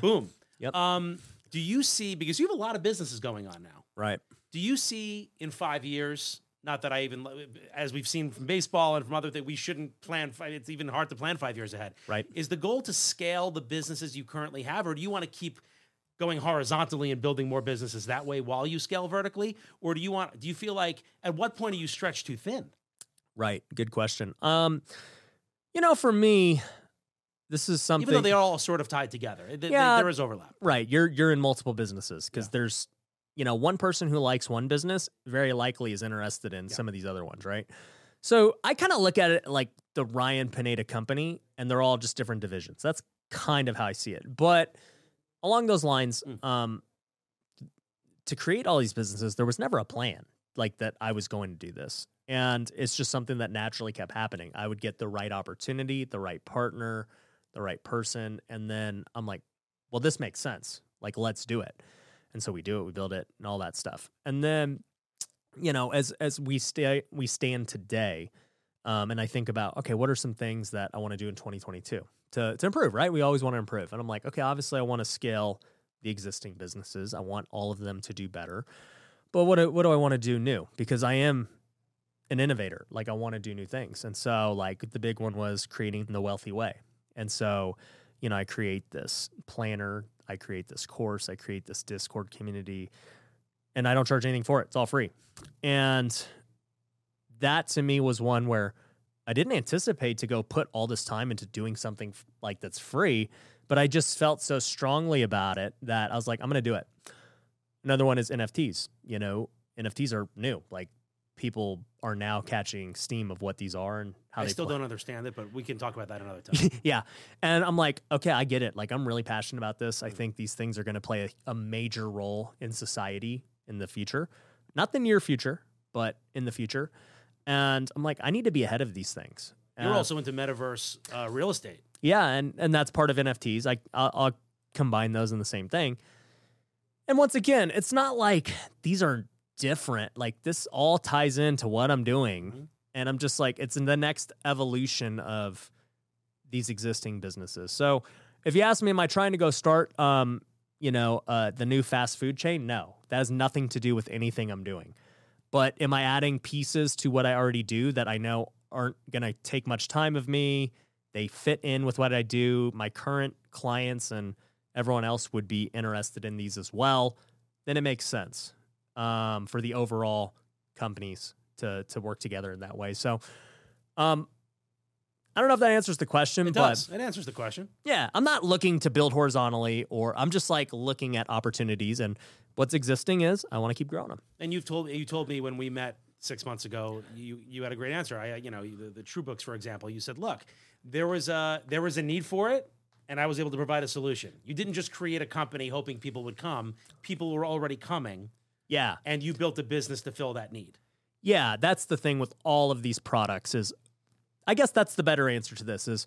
boom. Yep. Um, do you see? Because you have a lot of businesses going on now. Right. Do you see in five years? Not that I even, as we've seen from baseball and from other things, we shouldn't plan. It's even hard to plan five years ahead. Right. Is the goal to scale the businesses you currently have, or do you want to keep going horizontally and building more businesses that way while you scale vertically, or do you want? Do you feel like at what point are you stretched too thin? Right. Good question. Um, you know, for me, this is something. Even though they are all sort of tied together, Th- th- Yeah. there is overlap. right. You're you're in multiple businesses because Yeah. there's, you know, one person who likes one business very likely is interested in some of these other ones, right? So I kind of look at it like the Ryan Pineda company, and they're all just different divisions. That's kind of how I see it. But along those lines, Mm. um, to create all these businesses, there was never a plan like that I was going to do this. And it's just something that naturally kept happening. I would get the right opportunity, the right partner, the right person. And then I'm like, well, this makes sense. Like, let's do it. And so we do it, we build it, and all that stuff. And then you know, as as we stay we stand today, um, and I think about okay, what are some things that I want to do in 2022 to to improve? Right, we always want to improve, and I'm like, okay, obviously I want to scale the existing businesses. I want all of them to do better, but what what do I want to do new? Because I am an innovator. Like I want to do new things, and so like the big one was creating the wealthy way, and so you know I create this planner, I create this course, I create this Discord community and I don't charge anything for it. It's all free. And that to me was one where I didn't anticipate to go put all this time into doing something f- like that's free, but I just felt so strongly about it that I was like, I'm going to do it. Another one is NFTs. You know, NFTs are new. Like people are now catching steam of what these are and how I they still play. don't understand it, but we can talk about that another time. yeah. And I'm like, okay, I get it. Like, I'm really passionate about this. I mm. think these things are going to play a, a major role in society in the future. Not the near future, but in the future. And I'm like, I need to be ahead of these things. You're Uh, also into metaverse uh, real estate. yeah, and and that's part of NFTs. I I'll, I'll combine those in the same thing. And once again, it's not like these are different. Like this all ties into what I'm doing, and I'm just like it's in the next evolution of these existing businesses. So, if you ask me, am I trying to go start, um, you know, uh, the new fast food chain? No, that has nothing to do with anything I'm doing. But am I adding pieces to what I already do that I know aren't going to take much time of me? They fit in with what I do. My current clients and everyone else would be interested in these as well. Then it makes sense um, for the overall companies to to work together in that way. So, um, I don't know if that answers the question, It but does. It answers the question. yeah, I'm not looking to build horizontally, or I'm just like looking at opportunities and what's existing is I want to keep growing them. And you've told you told me when we met six months ago, you you had a great answer. I you know the, the True Books, for example, you said, look, there was a there was a need for it, and I was able to provide a solution. You didn't just create a company hoping people would come. People were already coming, Yeah, and you built a business to fill that need. yeah, that's the thing with all of these products is I guess that's the better answer to this is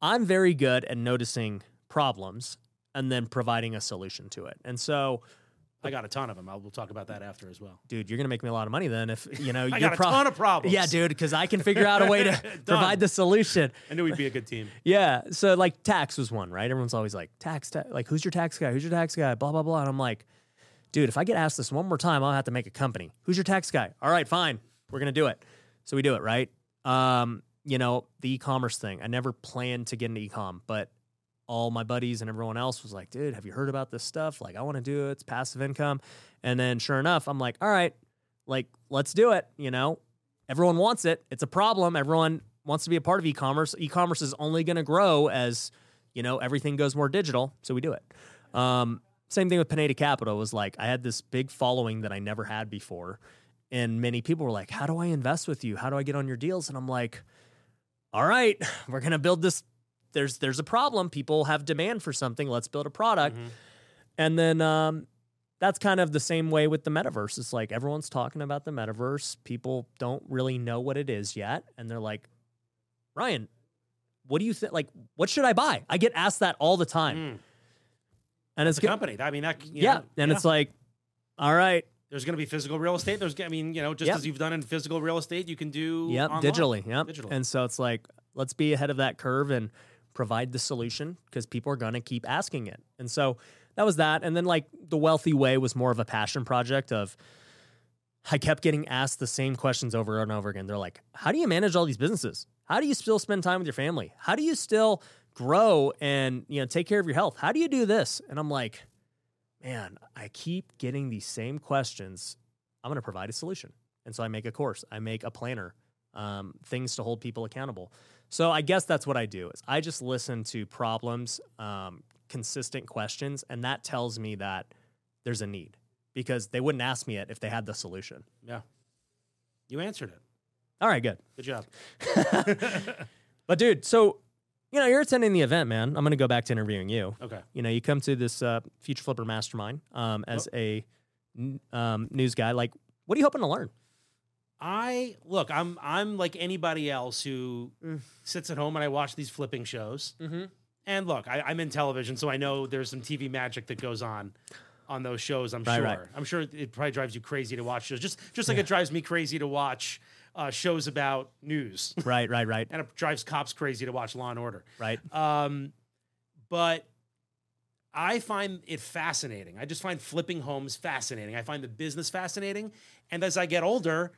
I'm very good at noticing problems and then providing a solution to it. And so, I got a ton of them. I'll, we'll talk about that after as well. dude, you're going to make me a lot of money then if, you know, I you're got a ton of problems. Yeah, dude, cuz I can figure out a way to provide the solution. I knew we'd be a good team. Yeah. So like tax was one, right? Everyone's always like, tax, ta- like, who's your tax guy? Who's your tax guy? Blah, blah, blah. And I'm like, dude, if I get asked this one more time, I'll have to make a company. Who's your tax guy? All right, fine. We're going to do it. So we do it, right? Um, you know, the e-commerce thing. I never planned to get into e-com, but all my buddies and everyone else was like, dude, have you heard about this stuff? Like, I want to do it. It's passive income. And then sure enough, I'm like, all right, like, let's do it. You know, everyone wants it. It's a problem. Everyone wants to be a part of e-commerce. E-commerce is only going to grow as, you know, everything goes more digital. So we do it. Um, same thing with Pineda Capital was like, I had this big following that I never had before. And many people were like, how do I invest with you? How do I get on your deals? And I'm like, all right, we're going to build this. There's, there's a problem. People have demand for something. Let's build a product. And then, um, that's kind of the same way with the metaverse. It's like everyone's talking about the metaverse. People don't really know what it is yet. And they're like, Ryan, what do you think? Like, what should I buy? I get asked that all the time. And it's It's a company. I mean, that, you Yeah. know, And yeah. it's like, all right. there's going to be physical real estate. There's, I mean, you know, just Yep. as you've done in physical real estate, you can do Yep. online. Digitally. Yep. Digitally. And so it's like, let's be ahead of that curve and provide the solution because people are going to keep asking it. And so that was that. And then like the wealthy way was more of a passion project of, I kept getting asked the same questions over and over again. They're like, how do you manage all these businesses? How do you still spend time with your family? How do you still grow and, you know, take care of your health? How do you do this? And I'm like, man, I keep getting these same questions. I'm going to provide a solution. And so I make a course, I make a planner, um, things to hold people accountable. So I guess that's what I do is I just listen to problems, um, consistent questions, and that tells me that there's a need because they wouldn't ask me it if they had the solution. yeah. You answered it. All right, good. Good job. But dude, so you know you're attending the event, man. I'm going to go back to interviewing you. Okay. You know, you come to this uh, Future Flipper Mastermind um, as a um, news guy. Like, what are you hoping to learn? I look. I'm I'm like anybody else who sits at home and I watch these flipping shows. Mm-hmm. And look, I, I'm in television, so I know there's some TV magic that goes on on those shows. I'm Right, sure. right. I'm sure it probably drives you crazy to watch shows. Just just like it drives me crazy to watch uh, shows about news, Right, right, right, and it drives cops crazy to watch Law and Order. right. Um, but I find it fascinating. I just find flipping homes fascinating. I find the business fascinating. And as I get older,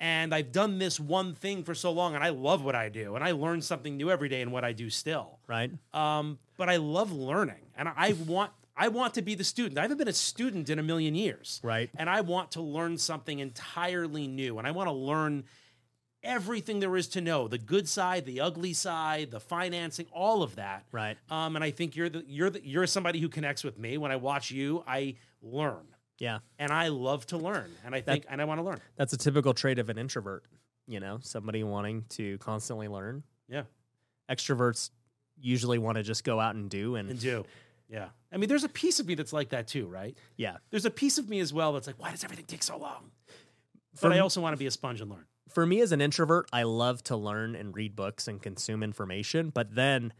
and I've done this one thing for so long, and I love what I do, and I learn something new every day in what I do still. right. Um, but I love learning, and I want I want to be the student. I haven't been a student in a million years, Right. And I want to learn something entirely new, and I want to learn everything there is to know the good side, the ugly side, the financing, all of that. Right. Um, and I think you're the you're the, you're somebody who connects with me. When I watch you, I learn, Yeah. and I love to learn, and I think and I want to learn. That's a typical trait of an introvert, you know, somebody wanting to constantly learn. Yeah, Extroverts usually want to just go out and do and, and do. Yeah, I mean, there's a piece of me that's like that too, right? yeah. There's a piece of me as well that's like, why does everything take so long? For But I also want to be a sponge and learn. For me as an introvert, I love to learn and read books and consume information, but then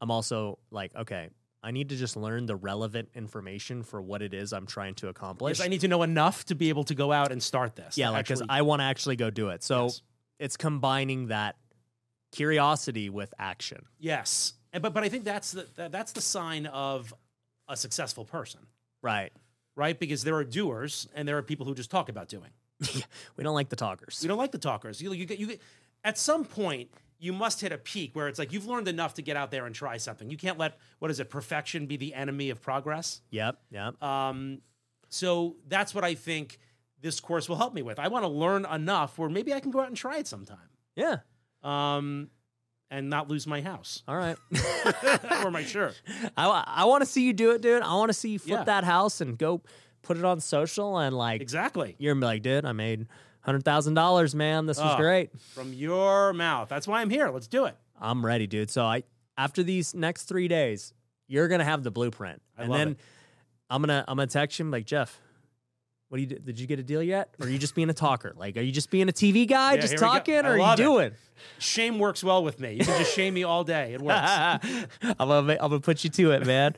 I'm also like, okay, I need to just learn the relevant information for what it is I'm trying to accomplish. Yes, I need to know enough to be able to go out and start this. yeah, like because I want to actually go do it. So Yes. it's combining that curiosity with action. yes, and, but but I think that's the that's the sign of a successful person, Right. right? Because there are doers and there are people who just talk about doing. We don't like the talkers. We don't like the talkers. You you get you get at some point you must hit a peak where it's like you've learned enough to get out there and try something. You can't let what is it perfection be the enemy of progress. Yep. Yep. Um, so that's what I think this course will help me with. I want to learn enough where maybe I can go out and try it sometime. yeah. Um, and not lose my house All right. or my shirt. I, I want to see you do it, dude. I want to see you flip Yeah. that house and go put it on social and like Exactly. you're gonna be like, dude, I made hundred thousand dollars, man. This was Oh. great. From your mouth. That's why I'm here. Let's do it. I'm ready, dude. So I after these next three days, you're gonna have the blueprint, I and then it. I'm gonna I'm gonna text you like Jeff. What do you do? Did you get a deal yet? Or are you just being a talker? Like, are you just being a TV guy, Yeah, just here we go. talking, or are you it. doing? Shame works well with me. You can just shame me all day. It works. I'm gonna, I'm gonna put you to it, man.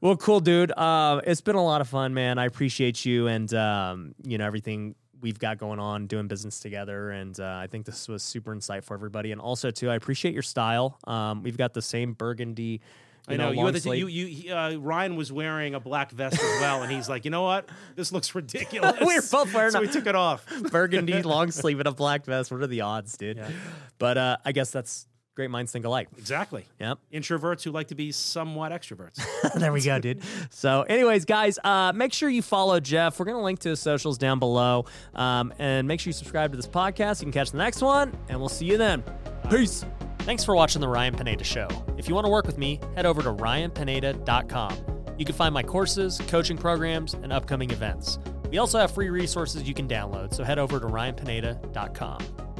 well, cool, dude. Uh, it's been a lot of fun, man. I appreciate you and um, you know everything we've got going on, doing business together, and uh, I think this was super insightful for everybody. And also, too, I appreciate your style. Um, we've got the same burgundy. You I know, you, the, you, you, uh, Ryan was wearing a black vest as well, and he's like, you know what? This looks ridiculous. We were both wearing so we took it off. burgundy long sleeve and a black vest. What are the odds, dude? Yeah. But uh, I guess that's great minds think alike. Exactly. Yep. Introverts who like to be somewhat extroverts. there we go, dude. So, anyways, guys, uh, make sure you follow Jeff. We're gonna link to his socials down below, um, and make sure you subscribe to this podcast. You can catch the next one, and we'll see you then. Peace. Thanks for watching the Ryan Pineda Show. If you want to work with me, head over to ryanpineda.com. You can find my courses, coaching programs, and upcoming events. We also have free resources you can download, so head over to ryanpineda.com.